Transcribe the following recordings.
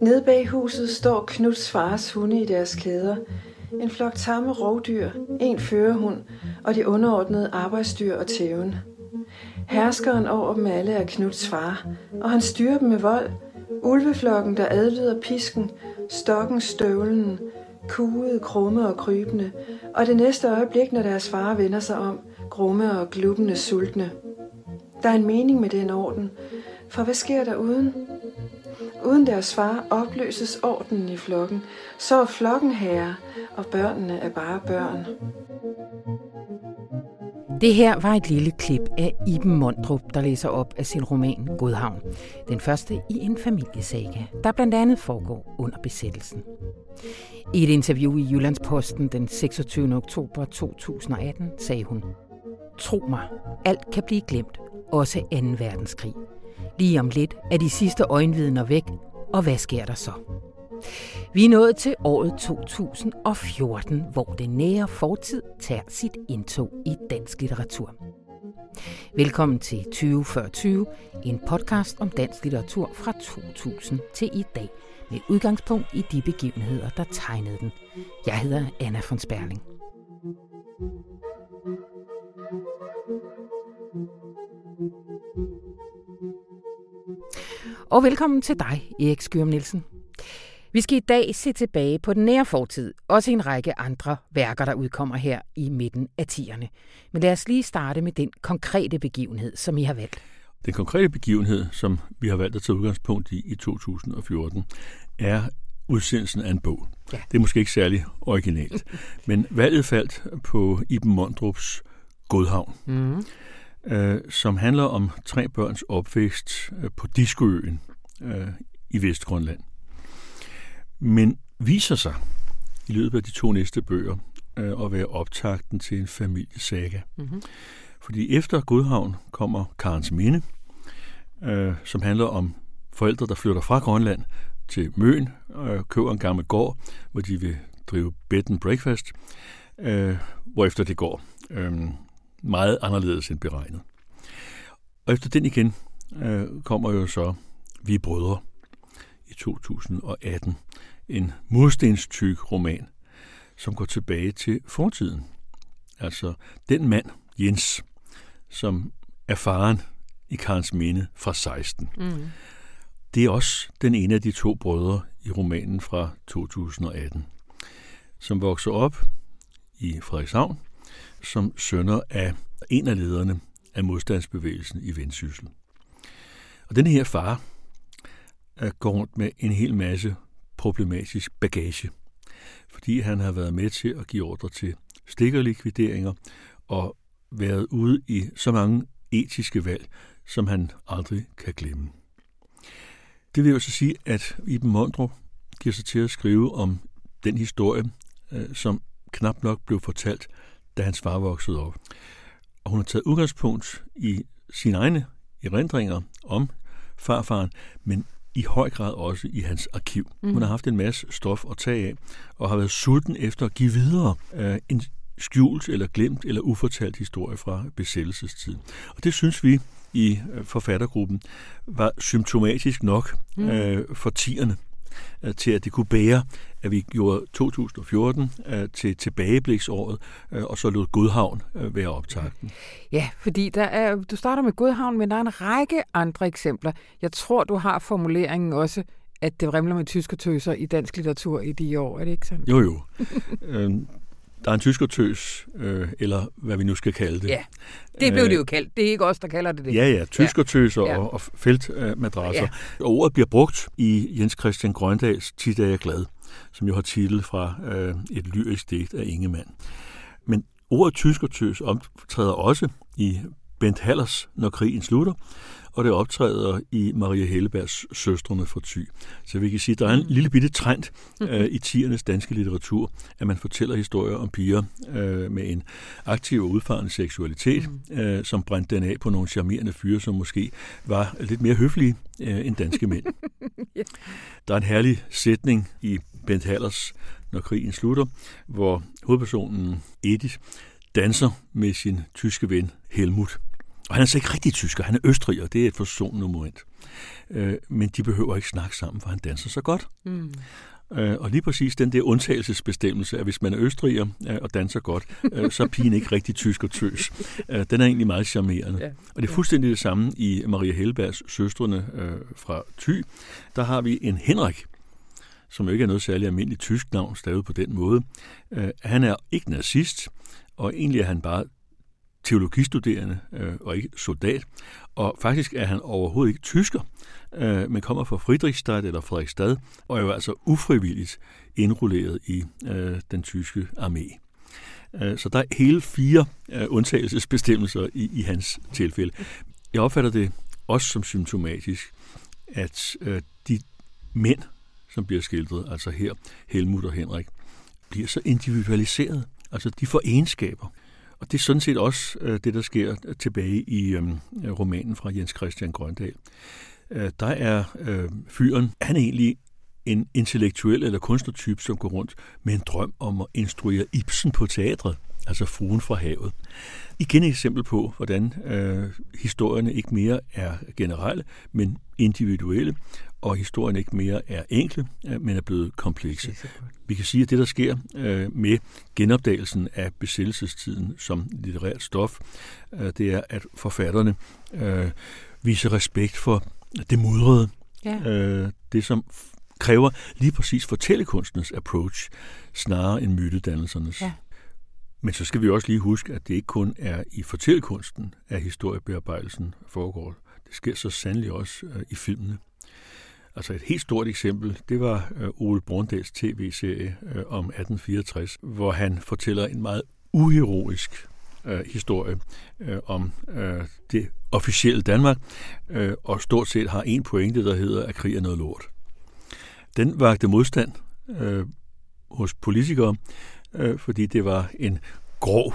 Nede bag huset står Knuds fars hunde i deres kæder. En flok tamme rovdyr, en førerhund og de underordnede arbejdsdyr og tæven. Herskeren over dem alle er Knuds far, og han styrer dem med vold. Ulveflokken, der adlyder pisken, stokken støvlen, kuget, krumme og krybende, og det næste øjeblik, når deres far vender sig om, grumme og glubbende sultne. Der er en mening med den orden, for hvad sker der uden? Uden deres far opløses ordenen i flokken, så er flokken herre, og børnene er bare børn. Det her var et lille klip af Iben Mondrup, der læser op af sin roman Godhavn. Den første i en familiesaga, der blandt andet foregår under besættelsen. I et interview i Jyllandsposten den 26. oktober 2018 sagde hun, Tro mig, alt kan blive glemt, også 2. verdenskrig. Lige om lidt er de sidste øjenvidner væk, og hvad sker der så? Vi er nået til året 2014, hvor den nære fortid tager sit indtog i dansk litteratur. Velkommen til 2040, en podcast om dansk litteratur fra 2000 til i dag, med udgangspunkt i de begivenheder, der tegnede den. Jeg hedder Anna von Sperling. Og velkommen til dig, Erik Skyrm Nielsen. Vi skal i dag se tilbage på den nære fortid, også en række andre værker, der udkommer her i midten af 10'erne. Men lad os lige starte med den konkrete begivenhed, som I har valgt. Den konkrete begivenhed, som vi har valgt at tage udgangspunkt i i 2014, er udsendelsen af en bog. Ja. Det er måske ikke særlig originalt, men valget faldt på Iben Mondrups Godhavn, mm. Øh, som handler om tre børns opvækst øh, på Diskoøen øh, i Vestgrønland men viser sig i løbet af de to næste bøger øh, at være optakten til en familiesaga. Mm-hmm. Fordi efter Godhavn kommer Karens Minde, øh, som handler om forældre, der flytter fra Grønland til Møn, øh, køber en gammel gård, hvor de vil drive bed and breakfast, øh, hvorefter det går øh, meget anderledes end beregnet. Og efter den igen øh, kommer jo så Vi Brødre i 2018, en murstenstyk roman, som går tilbage til fortiden. Altså den mand, Jens, som er faren i Karens Minde fra 16. Mm. Det er også den ene af de to brødre i romanen fra 2018, som vokser op i Frederikshavn som sønner af en af lederne af modstandsbevægelsen i Vendsyssel. Og den her far øh, går rundt med en hel masse problematisk bagage, fordi han har været med til at give ordre til stikkerlikvideringer og været ude i så mange etiske valg, som han aldrig kan glemme. Det vil jo så sige, at Iben Mondrup giver sig til at skrive om den historie, øh, som knap nok blev fortalt, da hans far voksede op. Og hun har taget udgangspunkt i sine egne erindringer om farfaren, men i høj grad også i hans arkiv. Mm. Hun har haft en masse stof at tage af, og har været sulten efter at give videre uh, en skjult eller glemt eller ufortalt historie fra besættelsestiden. Og det synes vi i øh, forfattergruppen var symptomatisk nok mm. uh, for tierne til, at det kunne bære, at vi gjorde 2014 til tilbagebliksåret, og så lod Godhavn være optakten. Ja, fordi der er, du starter med Godhavn, men der er en række andre eksempler. Jeg tror, du har formuleringen også, at det remler med tyske tøser i dansk litteratur i de år, er det ikke sådan? Jo, jo. Øhm, der er en tyskertøs, øh, eller hvad vi nu skal kalde det. Ja, det blev det jo kaldt. Det er ikke os, der kalder det det. Ja, ja, tyskertøser ja. og, og feltmadrasser. Ja. Og ordet bliver brugt i Jens Christian Grøndals Tid er jeg glad, som jo har titel fra øh, et lyrisk digt af Ingemann. Men ordet tyskertøs optræder også i Bent Hallers Når krigen slutter, og det optræder i Maria Hellebergs Søstrene for Thy. Så vi kan sige, at der er en mm. lille bitte trend øh, i tiernes danske litteratur, at man fortæller historier om piger øh, med en aktiv og udfarende seksualitet, mm. øh, som brændte den af på nogle charmerende fyre, som måske var lidt mere høflige øh, end danske mænd. Der er en herlig sætning i Bent Hallers Når krigen slutter, hvor hovedpersonen Edith danser med sin tyske ven Helmut. Og han er så ikke rigtig tysker, han er østriger, det er et forsonende moment. Øh, men de behøver ikke snakke sammen, for han danser så godt. Mm. Øh, og lige præcis den der undtagelsesbestemmelse, at hvis man er østriger øh, og danser godt, øh, så er pigen ikke rigtig tysk og tøs. Øh, den er egentlig meget charmerende. Ja. Og det er fuldstændig det samme i Maria Helbergs søstrene øh, fra Thy. Der har vi en Henrik, som jo ikke er noget særligt almindeligt tysk navn, stavet på den måde. Øh, han er ikke nazist, og egentlig er han bare teologistuderende øh, og ikke soldat. Og faktisk er han overhovedet ikke tysker, øh, men kommer fra Friedrichstadt eller Frederikstad, og er jo altså ufrivilligt indrulleret i øh, den tyske armé. Øh, så der er hele fire øh, undtagelsesbestemmelser i, i hans tilfælde. Jeg opfatter det også som symptomatisk, at øh, de mænd, som bliver skildret, altså her Helmut og Henrik, bliver så individualiseret. Altså de får egenskaber. Og det er sådan set også øh, det, der sker øh, tilbage i øh, romanen fra Jens Christian Grøndal. Øh, der er øh, fyren, han er egentlig en intellektuel eller kunstnertype, som går rundt med en drøm om at instruere Ibsen på teatret, altså Fruen fra havet. Igen et eksempel på, hvordan øh, historierne ikke mere er generelle, men individuelle, og historien ikke mere er enkle, øh, men er blevet komplekse. Vi kan sige, at det, der sker øh, med genopdagelsen af besættelsestiden som litterært stof, øh, det er, at forfatterne øh, viser respekt for det mudrede, ja. øh, det som kræver lige præcis fortællekunstens approach, snarere end mytedannelsernes. Ja. Men så skal vi også lige huske, at det ikke kun er i fortællekunsten, at historiebearbejdelsen foregår. Det sker så sandelig også øh, i filmene. Altså et helt stort eksempel, det var øh, Ole Brundals tv-serie øh, om 1864, hvor han fortæller en meget uheroisk øh, historie øh, om øh, det officielle Danmark, øh, og stort set har en pointe, der hedder, at krig er noget lort. Den vagte modstand øh, hos politikere, øh, fordi det var en grov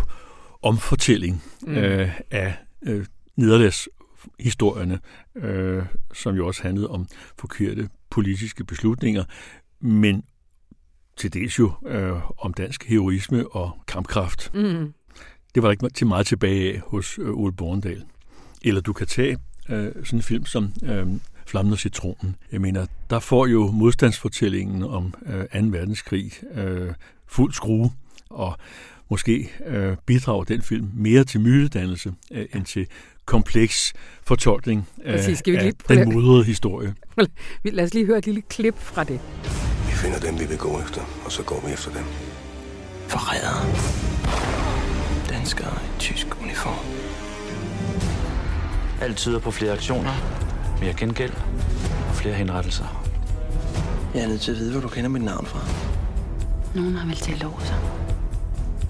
omfortælling mm. øh, af øh, nederlagshistorierne, øh, som jo også handlede om forkerte politiske beslutninger, men til dels jo øh, om dansk heroisme og kampkraft. Mm. Det var der ikke til meget tilbage af hos øh, Ole Borndal. Eller du kan tage øh, sådan en film som øh, Flammen og Citronen. Jeg mener, der får jo modstandsfortællingen om øh, 2. verdenskrig øh, fuld skrue, og måske øh, bidrager den film mere til mytedannelse øh, end til kompleks fortolkning af, Præcis, skal vi lige af den modrede historie. Lad os lige høre et lille klip fra det. Vi finder dem, vi vil gå efter, og så går vi efter dem. Forrædere. Danskere i tysk uniform. Alt tyder på flere aktioner, mere gengæld og flere henrettelser. Jeg er nødt til at vide, hvor du kender mit navn fra. Nogen har vel til over sig.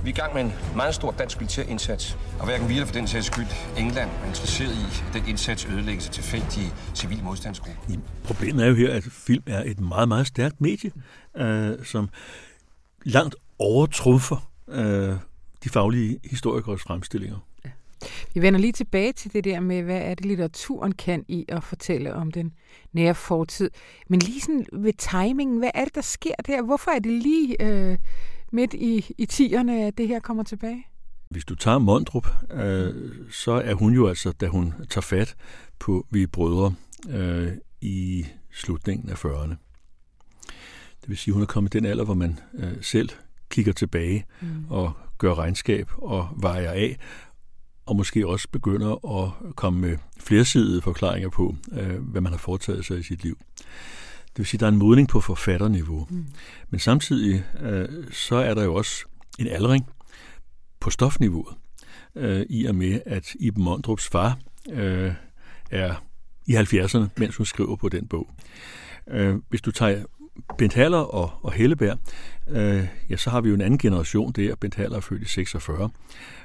Vi er i gang med en meget stor dansk militærindsats, og hverken vi eller for den sags skyld England er interesseret i, at den indsats ødelægges til tilfældige civil modstandsgruppe. Problemet er jo her, at film er et meget, meget stærkt medie, øh, som langt overtrumfer øh, de faglige historikers fremstillinger. Ja. Vi vender lige tilbage til det der med, hvad er det litteraturen kan i at fortælle om den nære fortid. Men lige sådan ved timingen, hvad er det, der sker der? Hvorfor er det lige øh, midt i, i tierne, at det her kommer tilbage? Hvis du tager Mondrup, øh, så er hun jo altså, da hun tager fat på Vi Brødre øh, i slutningen af 40'erne. Det vil sige, hun er kommet i den alder, hvor man øh, selv kigger tilbage mm. og gør regnskab og vejer af, og måske også begynder at komme med flersidede forklaringer på, øh, hvad man har foretaget sig i sit liv. Det vil sige, at der er en modning på forfatterniveau. Mm. Men samtidig øh, så er der jo også en aldring på stofniveauet, øh, i og med, at Iben Mondrups far øh, er i 70'erne, mens hun skriver på den bog. Øh, hvis du tager Bent Haller og, og Helleberg, øh, ja, så har vi jo en anden generation der. Bent Haller er født i 46.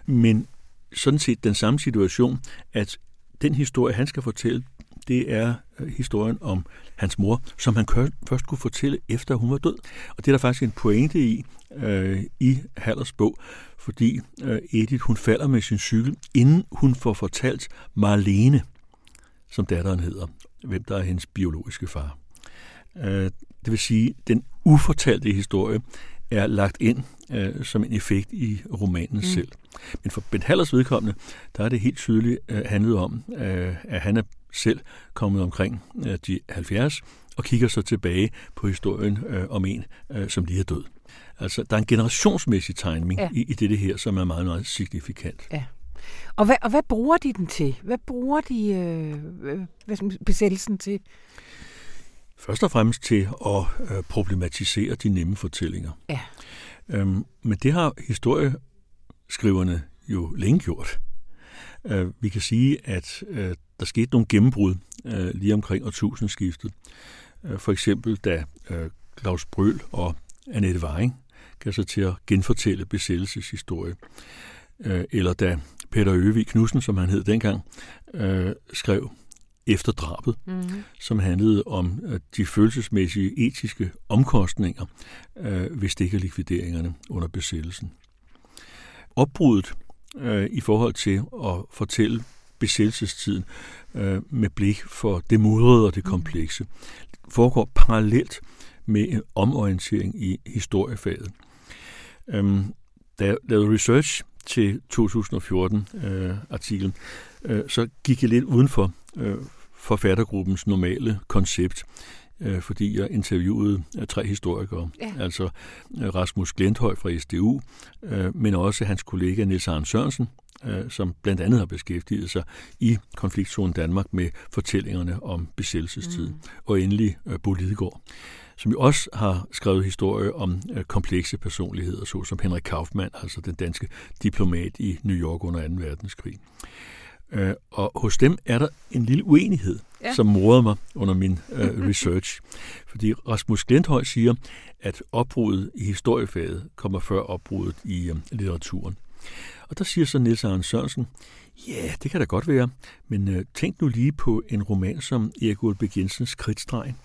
Men sådan set den samme situation, at den historie, han skal fortælle, det er øh, historien om hans mor, som han først kunne fortælle, efter hun var død. Og det er der faktisk en pointe i, øh, i Hallers bog, fordi øh, Edith, hun falder med sin cykel, inden hun får fortalt Marlene, som datteren hedder, hvem der er hendes biologiske far. Øh, det vil sige, den ufortalte historie er lagt ind øh, som en effekt i romanen mm. selv. Men for Bent Hallers vedkommende, der er det helt tydeligt øh, handlet om, øh, at han er selv kommet omkring øh, de 70 og kigger så tilbage på historien øh, om en, øh, som lige er død. Altså, der er en generationsmæssig timing ja. i, i det her, som er meget, meget signifikant. Ja. Og hvad, og hvad bruger de den til? Hvad bruger de øh, hvad, besættelsen til? Først og fremmest til at øh, problematisere de nemme fortællinger. Ja. Øhm, men det har historieskriverne jo længe gjort. Øh, vi kan sige, at øh, der skete nogle gennembrud øh, lige omkring årtusindskiftet. Øh, for eksempel da øh, Claus Brøl og Annette Waring gav sig til at genfortælle besættelseshistorie. Øh, eller da Peter Øvig Knudsen, som han hed dengang, øh, skrev efter drabet, mm-hmm. som handlede om øh, de følelsesmæssige etiske omkostninger øh, ved likvideringerne under besættelsen. Opbruddet øh, i forhold til at fortælle besættelsestiden øh, med blik for det modrede og det mm. komplekse, foregår parallelt med en omorientering i historiefaget. Øhm, da jeg lavede research til 2014-artiklen, øh, øh, så gik jeg lidt uden for øh, forfattergruppens normale koncept, øh, fordi jeg interviewede øh, tre historikere, ja. altså øh, Rasmus Glenthøj fra SDU, øh, men også hans kollega Niels Arne Sørensen, øh, som blandt andet har beskæftiget sig i konfliktzonen Danmark med fortællingerne om besættelsestiden, mm. og endelig øh, Bo Lidegaard som jo også har skrevet historie om øh, komplekse personligheder, såsom Henrik Kaufmann, altså den danske diplomat i New York under 2. verdenskrig. Øh, og hos dem er der en lille uenighed, ja. som morede mig under min øh, research. Fordi Rasmus Glenthøj siger, at opbruddet i historiefaget kommer før opbruddet i øh, litteraturen. Og der siger så Niels Arne Sørensen, ja, det kan da godt være, men øh, tænk nu lige på en roman som Erik Ulbæk Jensens Kridtstregen.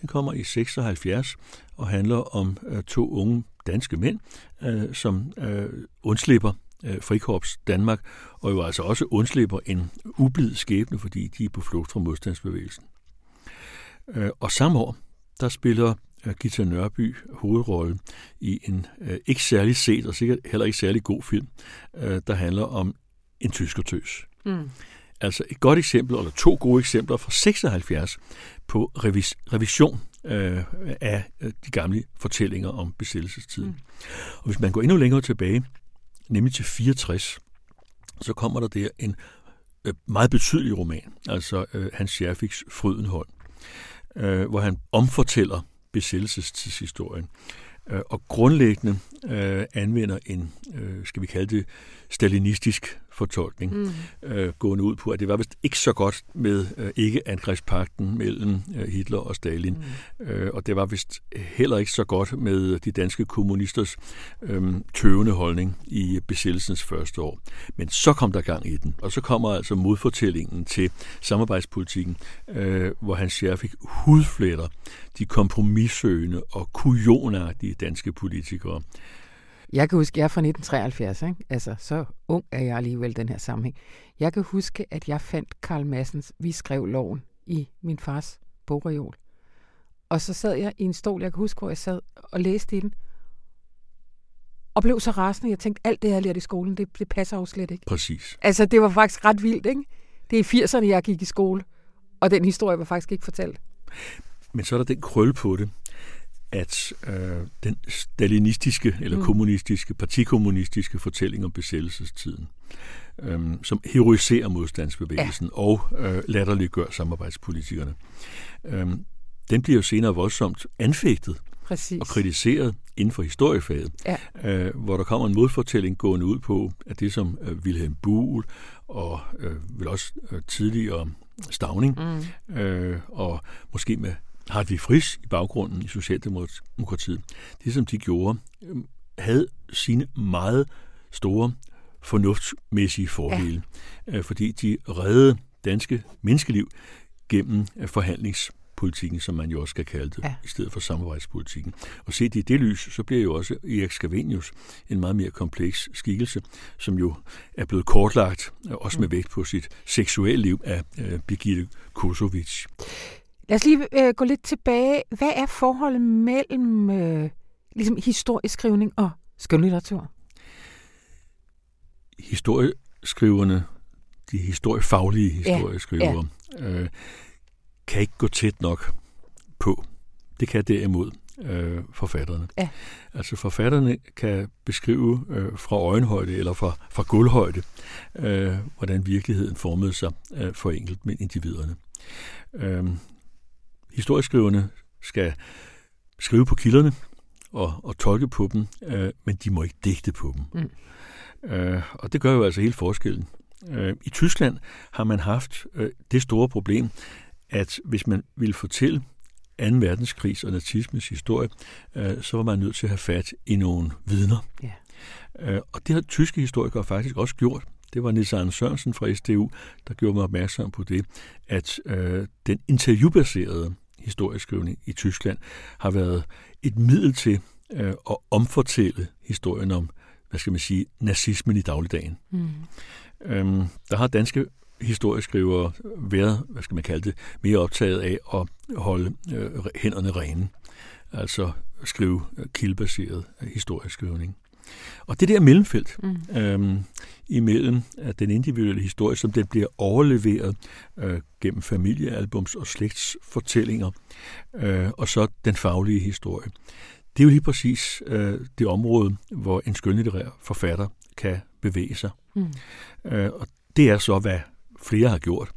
Den kommer i 76 og handler om øh, to unge danske mænd, øh, som øh, undslipper øh, Frikorps Danmark, og jo altså også undslipper en ublid skæbne, fordi de er på flugt fra modstandsbevægelsen. Øh, og samme år, der spiller øh, Gita Nørby hovedrolle i en øh, ikke særlig set og sikkert heller ikke særlig god film, øh, der handler om en tyskertøs. Mm. Altså et godt eksempel, eller to gode eksempler fra 76 på revis, revision øh, af øh, de gamle fortællinger om besættelsestiden. Mm. Og hvis man går endnu længere tilbage, nemlig til 64, så kommer der der en øh, meget betydelig roman, altså øh, Hans Scherfigs Frydenhold, øh, hvor han omfortæller besættelsestidshistorien, øh, og grundlæggende øh, anvender en, øh, skal vi kalde det, stalinistisk fortolkning, mm. øh, gående ud på, at det var vist ikke så godt med øh, ikke-angrebspakten mellem øh, Hitler og Stalin, mm. øh, og det var vist heller ikke så godt med de danske kommunisters øh, tøvende holdning i besættelsens første år. Men så kom der gang i den, og så kommer altså modfortællingen til samarbejdspolitikken, øh, hvor han fik hudfletter de kompromissøgende og kujonagtige danske politikere. Jeg kan huske, jeg er fra 1973, ikke? altså så ung er jeg alligevel den her sammenhæng. Jeg kan huske, at jeg fandt Karl Massens Vi skrev loven i min fars bogreol. Og så sad jeg i en stol, jeg kan huske, hvor jeg sad og læste i den, og blev så rasende. Jeg tænkte, alt det, jeg har lært i skolen, det, det passer jo slet ikke. Præcis. Altså, det var faktisk ret vildt, ikke? Det er i 80'erne, jeg gik i skole, og den historie var faktisk ikke fortalt. Men så er der den krølle på det, at øh, den stalinistiske eller mm. kommunistiske, partikommunistiske fortælling om besættelsestiden, øh, som heroiserer modstandsbevægelsen ja. og øh, latterliggør samarbejdspolitikerne, øh, den bliver jo senere voldsomt anfægtet Præcis. og kritiseret inden for historiefaget, ja. øh, hvor der kommer en modfortælling gående ud på, at det som øh, Wilhelm Buhl og øh, vel også øh, tidligere Stavning, mm. øh, og måske med Hartwig Frisch i baggrunden i Socialdemokratiet, det som de gjorde, øhm, havde sine meget store fornuftsmæssige fordele, ja. Øh, fordi de reddede danske menneskeliv gennem øh, forhandlingspolitikken, som man jo også skal kalde det, ja. i stedet for samarbejdspolitikken. Og set i det lys, så bliver jo også Erik Scavenius en meget mere kompleks skikkelse, som jo er blevet kortlagt, øh, også med mm. vægt på sit seksuelle liv af Birgitte Kosovic. Lad os lige øh, gå lidt tilbage. Hvad er forholdet mellem øh, ligesom historieskrivning og skønlitteratur? Historieskriverne, de historiefaglige historieskrivere, ja, ja. Øh, kan ikke gå tæt nok på. Det kan derimod øh, forfatterne. Ja. Altså forfatterne kan beskrive øh, fra øjenhøjde eller fra, fra gulvhøjde, øh, hvordan virkeligheden formede sig øh, for enkelt med individerne. Øh, historieskriverne skal skrive på kilderne og, og tolke på dem, øh, men de må ikke digte på dem. Mm. Øh, og det gør jo altså helt forskellen. Øh, I Tyskland har man haft øh, det store problem, at hvis man ville fortælle 2. verdenskrigs og nazismens historie, øh, så var man nødt til at have fat i nogle vidner. Ja. Øh, og det har tyske historikere faktisk også gjort. Det var Nils Arne Sørensen fra SDU, der gjorde mig opmærksom på det, at øh, den interviewbaserede historieskrivning i Tyskland har været et middel til øh, at omfortælle historien om, hvad skal man sige, nazismen i dagligdagen. Mm. Øhm, der har danske historieskrivere været, hvad skal man kalde det, mere optaget af at holde øh, hænderne rene. Altså skrive kildebaseret historieskrivning. Og det der mellemfelt mm. øhm, imellem at den individuelle historie, som den bliver overleveret øh, gennem familiealbums og slægtsfortællinger, øh, og så den faglige historie. Det er jo lige præcis øh, det område, hvor en skønlitterær forfatter kan bevæge sig. Mm. Øh, og det er så, hvad flere har gjort.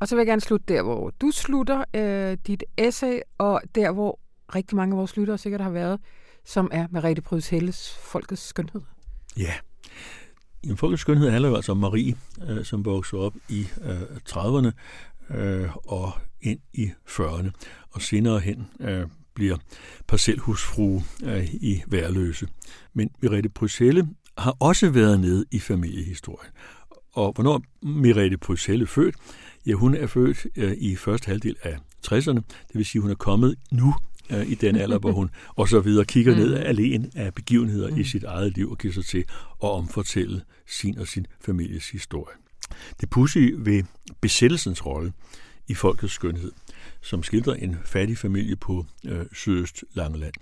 Og så vil jeg gerne slutte der, hvor du slutter øh, dit essay, og der, hvor rigtig mange af vores lyttere sikkert har været, som er Merete Pryds Helles Folkets Skønhed. Ja. Jamen, Folkets Skønhed handler jo altså om Marie, øh, som voksede op i øh, 30'erne øh, og ind i 40'erne, og senere hen øh, bliver parcelhusfru øh, i Værløse. Men Merete Pryds har også været nede i familiehistorien. Og hvornår Merete Pryds født? Ja, hun er født øh, i første halvdel af 60'erne, det vil sige, hun er kommet nu øh, i den alder, hvor hun og så videre kigger mm. ned alene af begivenheder mm. i sit eget liv og giver sig til at omfortælle sin og sin families historie. Det pussy ved besættelsens rolle i folkets skønhed, som skildrer en fattig familie på øh, sydøst Langeland,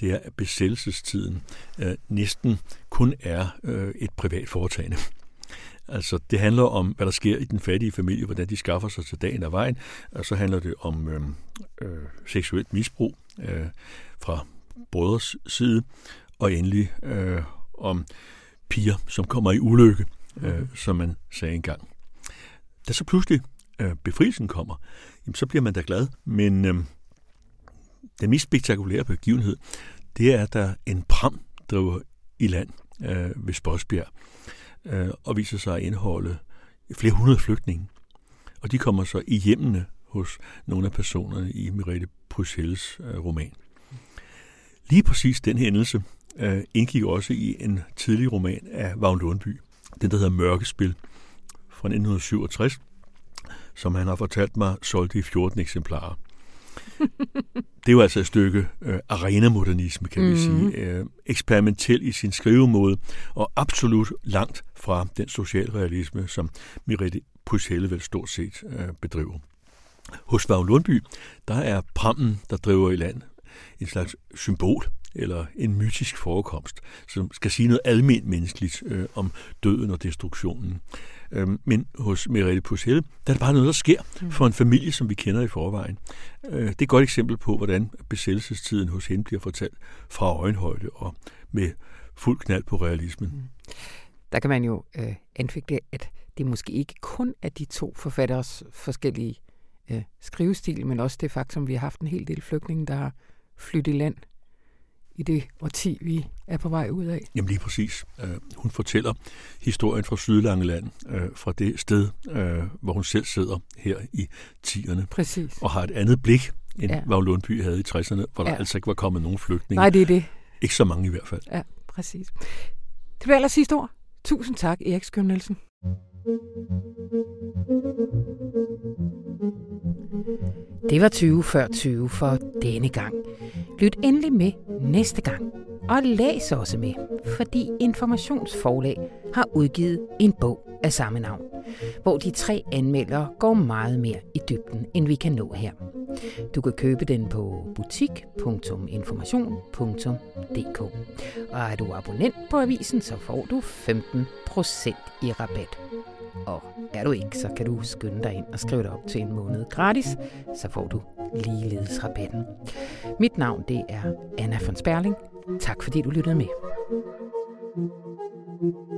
det er, at besættelsestiden øh, næsten kun er øh, et privat foretagende. Altså, det handler om, hvad der sker i den fattige familie, hvordan de skaffer sig til dagen af vejen, og så handler det om øh, øh, seksuelt misbrug øh, fra brødres side, og endelig øh, om piger, som kommer i ulykke, øh, mhm. som man sagde engang. Da så pludselig øh, befrielsen kommer, jamen, så bliver man da glad, men øh, den mest spektakulære begivenhed, det er, at der en pram driver i land øh, ved Spodsbjerg, øh, og viser sig at indeholde flere hundrede flygtninge. Og de kommer så i hjemmene hos nogle af personerne i Merete Puchelles øh, roman. Lige præcis den hændelse øh, indgik også i en tidlig roman af Vagn Lundby, den der hedder Mørkespil fra 1967, som han har fortalt mig solgte i 14 eksemplarer det er jo altså et stykke øh, arenamodernisme, kan mm. vi sige. Øh, eksperimentel i sin skrivemåde, og absolut langt fra den socialrealisme, som Mirette Puchelle vel stort set øh, bedriver. Hos Vagn Lundby, der er prammen, der driver i land, en slags symbol eller en mytisk forekomst, som skal sige noget almindeligt menneskeligt øh, om døden og destruktionen. Øhm, men hos Merete Pussel, der er det bare noget, der sker mm. for en familie, som vi kender i forvejen. Øh, det er et godt eksempel på, hvordan besættelsestiden hos hende bliver fortalt fra øjenhøjde og med fuld knald på realismen. Mm. Der kan man jo øh, anfægte, at det måske ikke kun er de to forfatteres forskellige øh, skrivestil, men også det faktum, at vi har haft en hel del flygtninge, der har flyttet i land i det årti, vi er på vej ud af. Jamen lige præcis. Uh, hun fortæller historien fra Sydlangeland, uh, fra det sted, uh, hvor hun selv sidder her i 10'erne. Præcis. Og har et andet blik, end ja. hvad Lundby havde i 60'erne, hvor ja. der altså ikke var kommet nogen flygtninge. Nej, det er det. Ikke så mange i hvert fald. Ja, præcis. Det bliver aller sidste ord. Tusind tak, Erik Skøn Nielsen. Det var 20 før 20 for denne gang. Lyt endelig med næste gang. Og læs også med, fordi Informationsforlag har udgivet en bog af samme navn, hvor de tre anmeldere går meget mere i dybden, end vi kan nå her. Du kan købe den på butik.information.dk. Og er du abonnent på avisen, så får du 15% i rabat. Og er du ikke, så kan du skynde dig ind og skrive dig op til en måned gratis, så får du ligeledes rabatten. Mit navn det er Anna von Sperling. Tak fordi du lyttede med. thank you